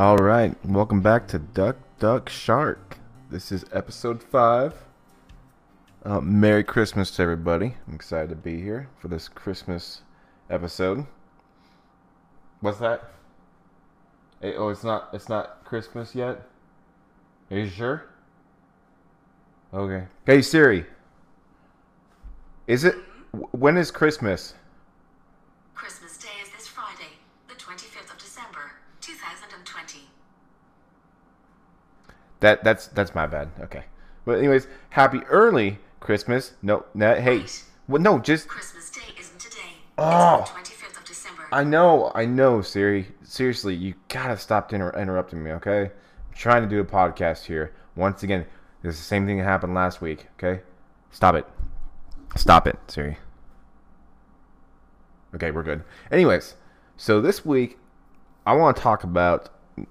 All right, welcome back to Duck Duck Shark. This is episode five. Uh, Merry Christmas to everybody. I'm excited to be here for this Christmas episode. What's that? Oh, it's not. It's not Christmas yet. Are you sure? Okay. Hey Siri. Is it? When is? Christmas Day is this Friday, the 25th of December, 2020. That that's that's my bad. Okay. But anyways, happy early Christmas. No, no hey. Wait. Well, no, just Christmas Day isn't today. Oh. It's the 25th of December. I know, I know, Siri. Seriously, you gotta stop inter- interrupting me, okay? I'm trying to do a podcast here. Once again, it's the same thing that happened last week, okay? Stop it. Stop it, Siri. Okay, we're good. Anyways, so this week, I want to talk about,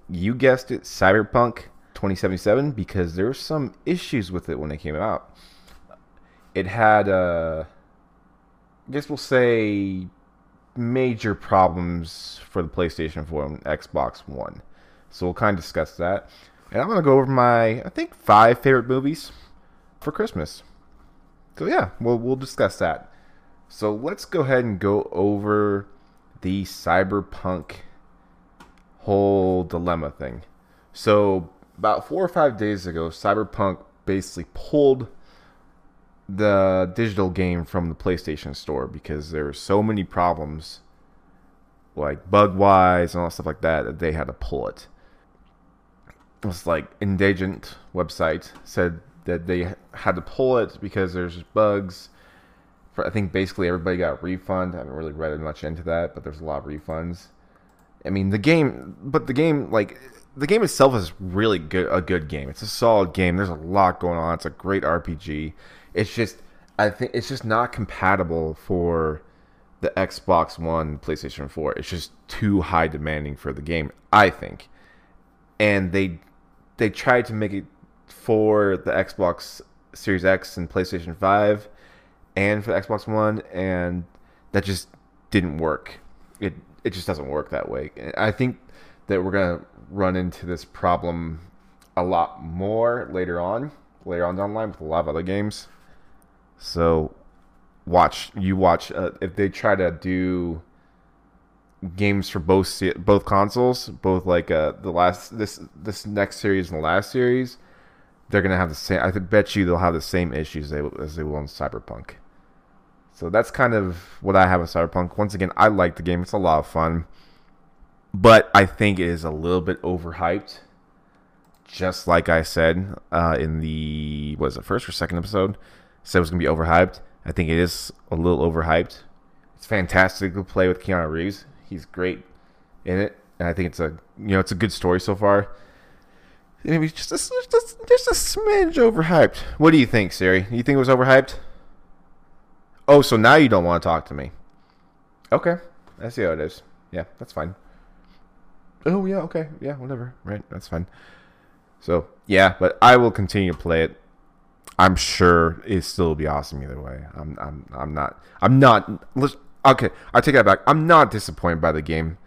you guessed it, Cyberpunk 2077, because there were some issues with it when it came out. It had, uh, I guess we'll say major problems for the PlayStation 4 and Xbox One. So we'll kind of discuss that. And I'm going to go over my, I think, five favorite movies for Christmas. So yeah, we'll, we'll discuss that. So let's go ahead and go over the cyberpunk whole dilemma thing. So about four or five days ago, Cyberpunk basically pulled the digital game from the PlayStation Store because there were so many problems, like bug wise and all stuff like that, that they had to pull it. It was like Indigent website said that they had to pull it because there's bugs. I think basically everybody got a refund. I haven't really read much into that, but there's a lot of refunds. I mean the game, but the game like the game itself is really good. A good game. It's a solid game. There's a lot going on. It's a great RPG. It's just I think it's just not compatible for the Xbox One, PlayStation 4. It's just too high demanding for the game, I think. And they they tried to make it for the Xbox Series X and PlayStation 5 and for the Xbox One and that just didn't work. It it just doesn't work that way. I think that we're going to run into this problem a lot more later on, later on down the line with a lot of other games. So watch you watch uh, if they try to do games for both both consoles, both like uh, the last this this next series and the last series, they're gonna have the same. I bet you they'll have the same issues they, as they will in Cyberpunk. So that's kind of what I have with Cyberpunk. Once again, I like the game; it's a lot of fun, but I think it is a little bit overhyped. Just like I said uh, in the was it first or second episode, said it was gonna be overhyped. I think it is a little overhyped. It's fantastic to play with Keanu Reeves. He's great in it, and I think it's a you know it's a good story so far. Maybe just a, just a, just a smidge overhyped. What do you think, Siri? You think it was overhyped? Oh, so now you don't want to talk to me? Okay, I see how it is. Yeah, that's fine. Oh yeah, okay, yeah, whatever. Right, that's fine. So yeah, but I will continue to play it. I'm sure it still will be awesome either way. I'm I'm I'm not I'm not okay, I take that back. I'm not disappointed by the game.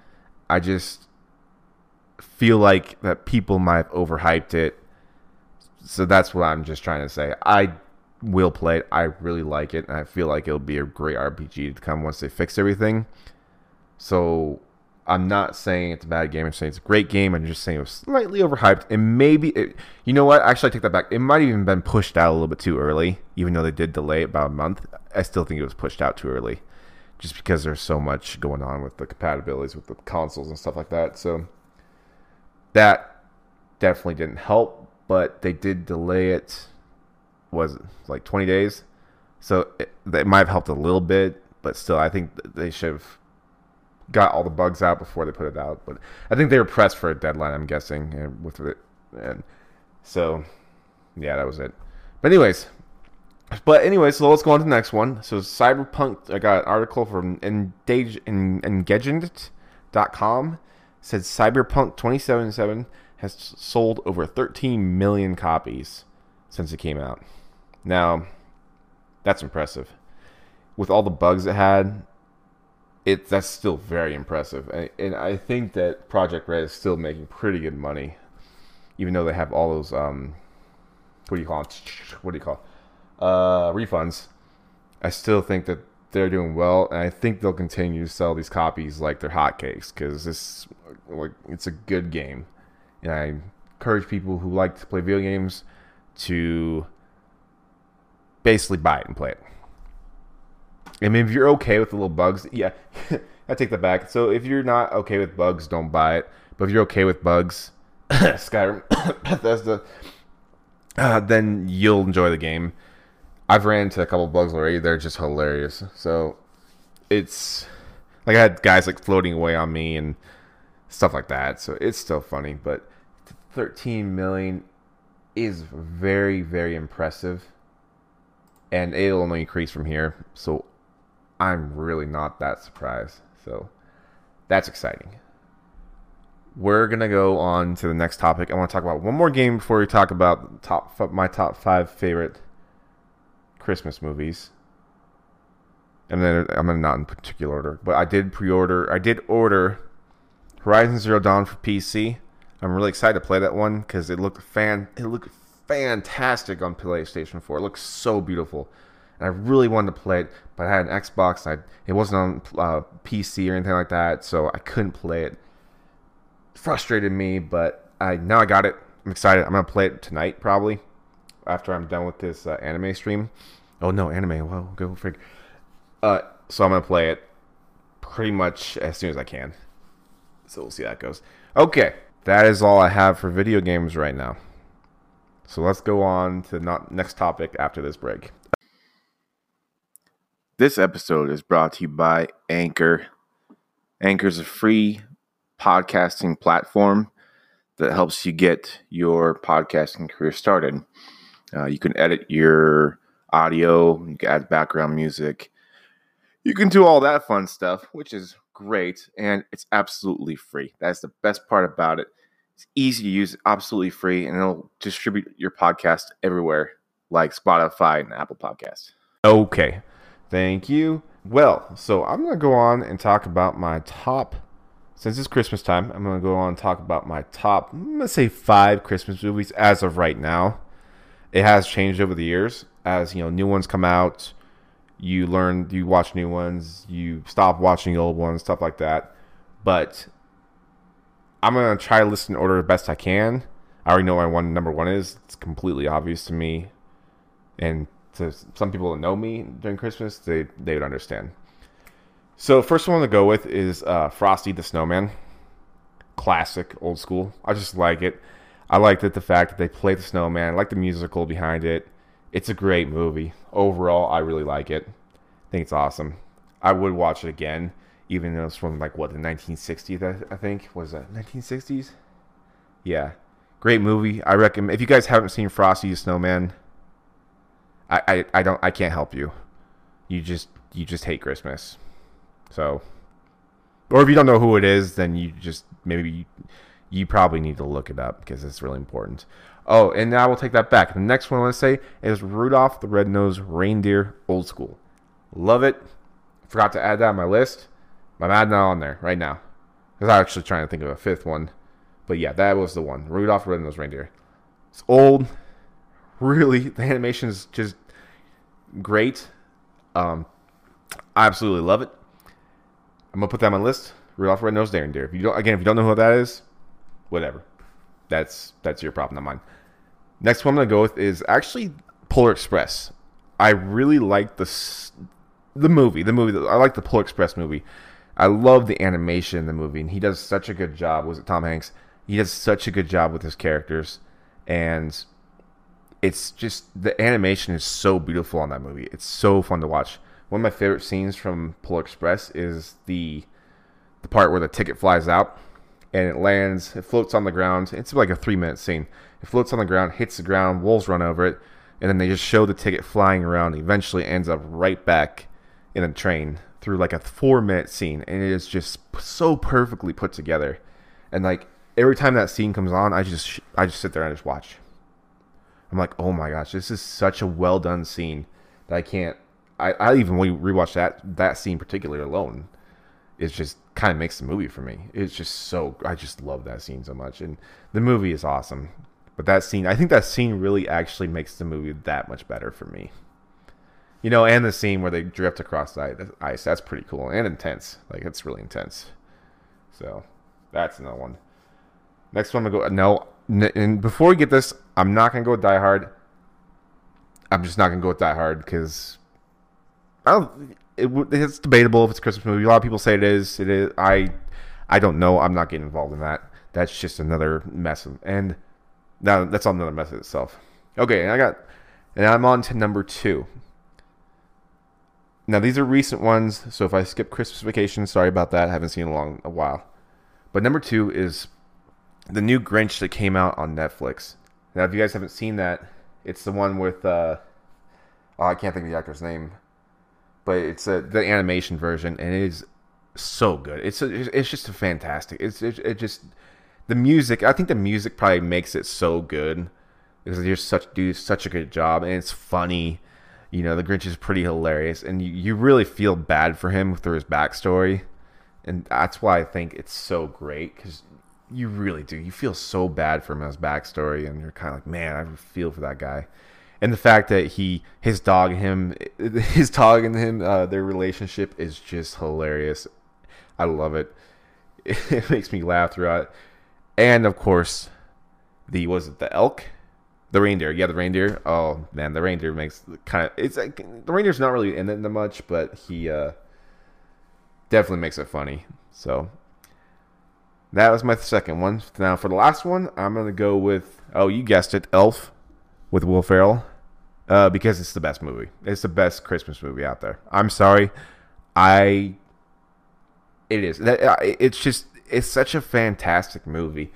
I just feel like that people might have overhyped it. So that's what I'm just trying to say. I will play it. I really like it and I feel like it'll be a great RPG to come once they fix everything. So I'm not saying it's a bad game. I'm saying it's a great game. I'm just saying it was slightly overhyped. And maybe, it, you know what? Actually, I take that back. It might have even been pushed out a little bit too early, even though they did delay it about a month. I still think it was pushed out too early, just because there's so much going on with the compatibilities with the consoles and stuff like that. So that definitely didn't help. But they did delay it. Was it like 20 days? So it, it might have helped a little bit, but still, I think they should have got all the bugs out before they put it out. But I think they were pressed for a deadline. I'm guessing and with it, and so yeah, that was it. But anyways, but anyways, so let's go on to the next one. So Cyberpunk, I got an article from Engage Engadget.com. Said Cyberpunk 2077 has sold over 13 million copies since it came out. Now, that's impressive. With all the bugs it had, it that's still very impressive, and, and I think that Projekt Red is still making pretty good money, even though they have all those um, what do you call it? What do you call? Uh, refunds. I still think that they're doing well, and I think they'll continue to sell these copies like they're hotcakes because this like it's a good game, and I encourage people who like to play video games to basically buy it and play it. I mean, if you're okay with the little bugs, yeah, I take that back. So if you're not okay with bugs, don't buy it. But if you're okay with bugs, Skyrim, Bethesda, uh, then you'll enjoy the game. I've ran into a couple bugs already. They're just hilarious. So it's like I had guys like floating away on me and stuff like that. So it's still funny, but 13 million is very very impressive, and it'll only increase from here. So I'm really not that surprised. So that's exciting. We're gonna go on to the next topic. I want to talk about one more game before we talk about top my top five favorite Christmas movies. And then I'm in not in particular order, but I did pre-order. I did order Horizon Zero Dawn for PC. I'm really excited to play that one because it looked fan it looked fantastic on PlayStation 4. It looks so beautiful, I really wanted to play it, but I had an Xbox. I it wasn't on uh, PC or anything like that, so I couldn't play it. Frustrated me, but I now I got it. I'm excited. I'm gonna play it tonight probably after I'm done with this uh, anime stream. Oh no, anime! Whoa, go frig. Uh, so I'm gonna play it pretty much as soon as I can. So we'll see how that goes. Okay, that is all I have for video games right now. So let's go on to the next topic after this break. This episode is brought to you by Anchor. Anchor is a free podcasting platform that helps you get your podcasting career started. Uh, you can edit your audio, you can add background music. You can do all that fun stuff, which is great, and it's absolutely free. That's the best part about it. It's easy to use, absolutely free, and it'll distribute your podcast everywhere, like Spotify and Apple Podcasts. Okay, thank you. Well, so I'm going to go on and talk about my top. Since it's Christmas time, I'm going to go on and talk about my top, I'm going to say, five Christmas movies as of right now it has changed over the years as you know new ones come out you learn you watch new ones you stop watching old ones stuff like that but i'm gonna try to list in order the best i can i already know my one number one is it's completely obvious to me and to some people that know me during christmas they they would understand so first one to go with is uh, frosty the snowman classic old school i just like it I liked it the fact that they played the snowman. I like the musical behind it. It's a great movie. Overall, I really like it. I think it's awesome. I would watch it again, even though it's from like what the 1960s. I think was that 1960s. Yeah, great movie. I recommend. If you guys haven't seen Frosty the Snowman, I, I, I don't I can't help you. You just you just hate Christmas. So, or if you don't know who it is, then you just maybe you probably need to look it up because it's really important. Oh, and now we'll take that back. The next one I want to say is Rudolph the Red-Nosed Reindeer Old School. Love it. Forgot to add that on my list. I'm adding that on there right now. Because I'm actually trying to think of a fifth one. But yeah, that was the one. Rudolph the Red-Nosed Reindeer. It's old. Really, the animation is just great. Um, I absolutely love it. I'm gonna put that on my list. Rudolph Red-Nosed Reindeer. If you don't, again, if you don't know who that is, whatever. That's that's your problem, not mine. Next one I'm gonna go with is actually Polar Express. I really like the the movie. The movie. I like the Polar Express movie. I love the animation in the movie, and he does such a good job. Was it Tom Hanks? He does such a good job with his characters, and it's just the animation is so beautiful on that movie. It's so fun to watch. One of my favorite scenes from Polar Express is the the part where the ticket flies out and it lands. It floats on the ground. It's like a three minute scene. It floats on the ground, hits the ground, wolves run over it, and then they just show the ticket flying around. Eventually, ends up right back in a train through like a four minute scene, and it is just so perfectly put together. And like every time that scene comes on, I just I just sit there and I just watch. I'm like, oh my gosh, this is such a well done scene that I can't. I, I even rewatch that that scene particularly alone is just kind of makes the movie for me. It's just so I just love that scene so much, and the movie is awesome. But that scene, I think that scene really actually makes the movie that much better for me. You know, and the scene where they drift across the ice, that's pretty cool and intense. Like, it's really intense. So, that's another one. Next one, to go. No, and before we get this, I'm not to go with Die Hard. I'm just not to go with Die Hard because I don't. It, it's debatable if it's a Christmas movie. A lot of people say it is. It is. I, I don't know. I'm not getting involved in that. That's just another mess. And now that's another mess itself. Okay, I got, and I'm on to number two. Now these are recent ones, so if I skip Christmas Vacation, sorry about that. I haven't seen it in a long a while. But number two is the new Grinch that came out on Netflix. Now, if you guys haven't seen that, it's the one with uh, oh, I can't think of the actor's name, but it's uh, the animation version, and it is so good. It's a, it's just a fantastic. It's it, it just the music. I think the music probably makes it so good because you're such do such a good job, and it's funny you know, the Grinch is pretty hilarious, and you, you really feel bad for him through his backstory, and that's why I think it's so great because you really do. You feel so bad for him his backstory, and you're kind of like, man, I feel for that guy. And the fact that he, his dog, him, his dog and him, uh, their relationship is just hilarious. I love it. It makes me laugh throughout. And of course, the was it the elk? The reindeer, yeah, the reindeer. Oh man, the reindeer makes kind of it's like the reindeer's not really in it much, but he uh, definitely makes it funny. So that was my second one. Now for the last one, I'm gonna go with oh you guessed it, Elf with Will Ferrell, uh, because it's the best movie. It's the best Christmas movie out there. I'm sorry, I. It is. Uh, it's just it's such a fantastic movie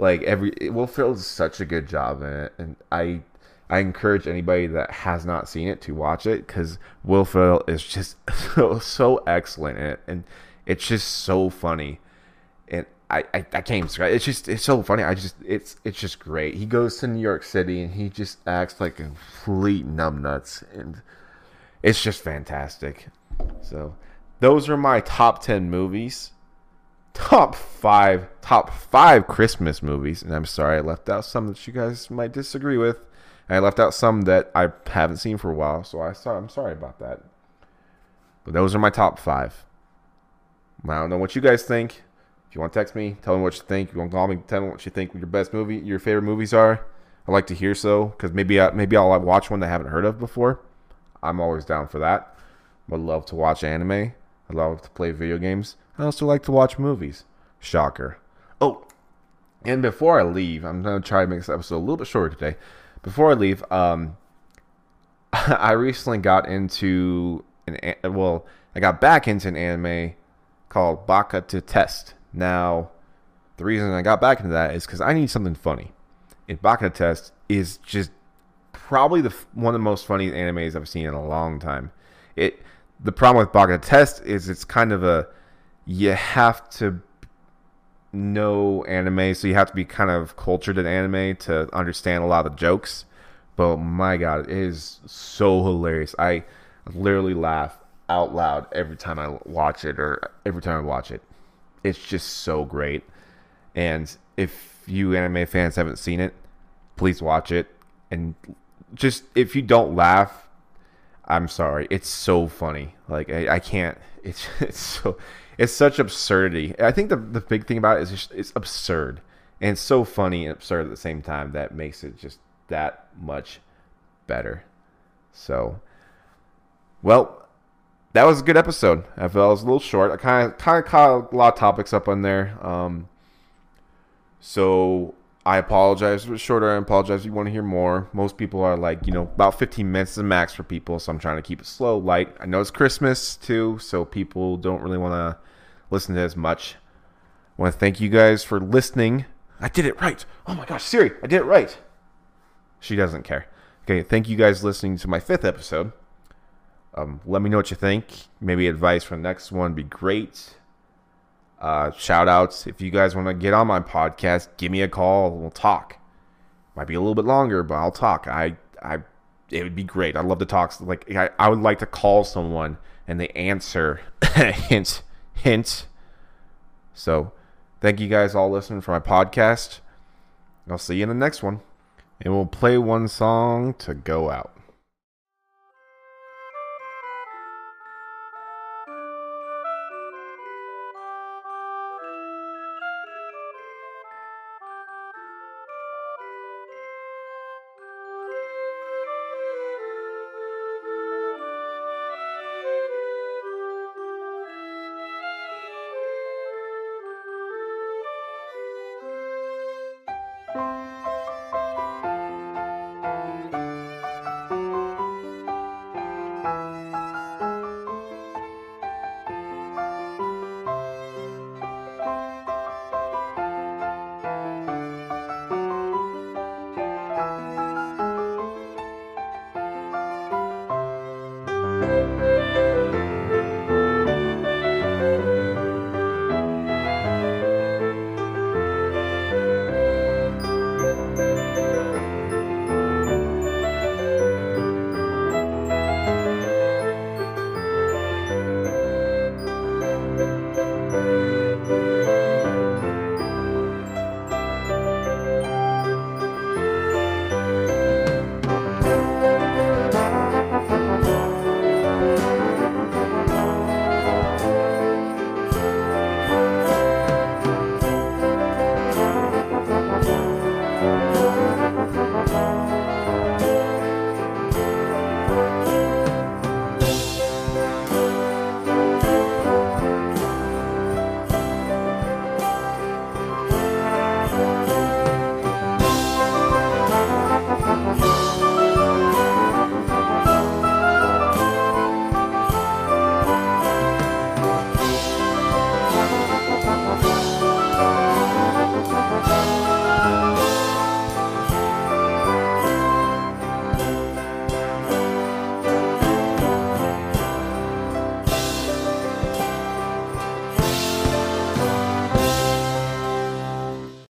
like every Will Ferrell does such a good job in it, and I I encourage anybody that has not seen it to watch it because Will Ferrell is just so so excellent in it, and it's just so funny, and I I, I can't describe. It's just it's so funny. I just it's it's just great. He goes to New York City and he just acts like a complete numbnuts, and it's just fantastic. So those are my top ten movies top five top five Christmas movies, and I'm sorry I left out some that you guys might disagree with. And I left out some that I haven't seen for a while, so I saw, I'm sorry about that. But those are my top five. I don't know what you guys think. If you want to text me, tell me what you think. If you want to call me, tell me what you think your best movie, your favorite movies are. I like to hear so because maybe I, maybe I'll watch one that I haven't heard of before. I'm always down for that. Would love to watch anime. I love to play video games. I also like to watch movies. Shocker. Oh, and before I leave, I'm to try to make this episode a little bit shorter today. Before I leave, um, I recently got into an well, I got back into an anime called Baka to Test. Now, the reason I got back into that is because I need something funny. And Baka Test is just probably the one of the most funny animes I've seen in a long time. It the problem with Baka Test is it's kind of a you have to know anime, so you have to be kind of cultured in anime to understand a lot of jokes. But my god, it is so hilarious. I literally laugh out loud every time I watch it or every time I watch it. It's just so great. And if you anime fans haven't seen it, please watch it. And just if you don't laugh, I'm sorry. It's so funny. Like I, I can't. It's it's so it's such absurdity. I think the the big thing about it is just, it's absurd and it's so funny and absurd at the same time that makes it just that much better. So, well, that was a good episode. I felt it was a little short. I kind of kind of caught a lot of topics up on there. Um, so I apologize for shorter. I apologize if you want to hear more. Most people are like, you know, about 15 minutes is the max for people. So I'm trying to keep it slow, light. I know it's Christmas too, so people don't really want to listen to as much. I want to thank you guys for listening. I did it right. Oh my gosh, Siri, I did it right. She doesn't care. Okay, thank you guys listening to my fifth episode. Um, let me know what you think. Maybe advice for the next one be great. Uh, shout outs. If you guys want to get on my podcast, give me a call. We'll talk. Might be a little bit longer, but I'll talk. I, I, it would be great. I'd love to talk. Like, I, I would like to call someone and they answer, hint, Hint. So, thank you guys all listening for my podcast. I'll see you in the next one. And we'll play one song to go out.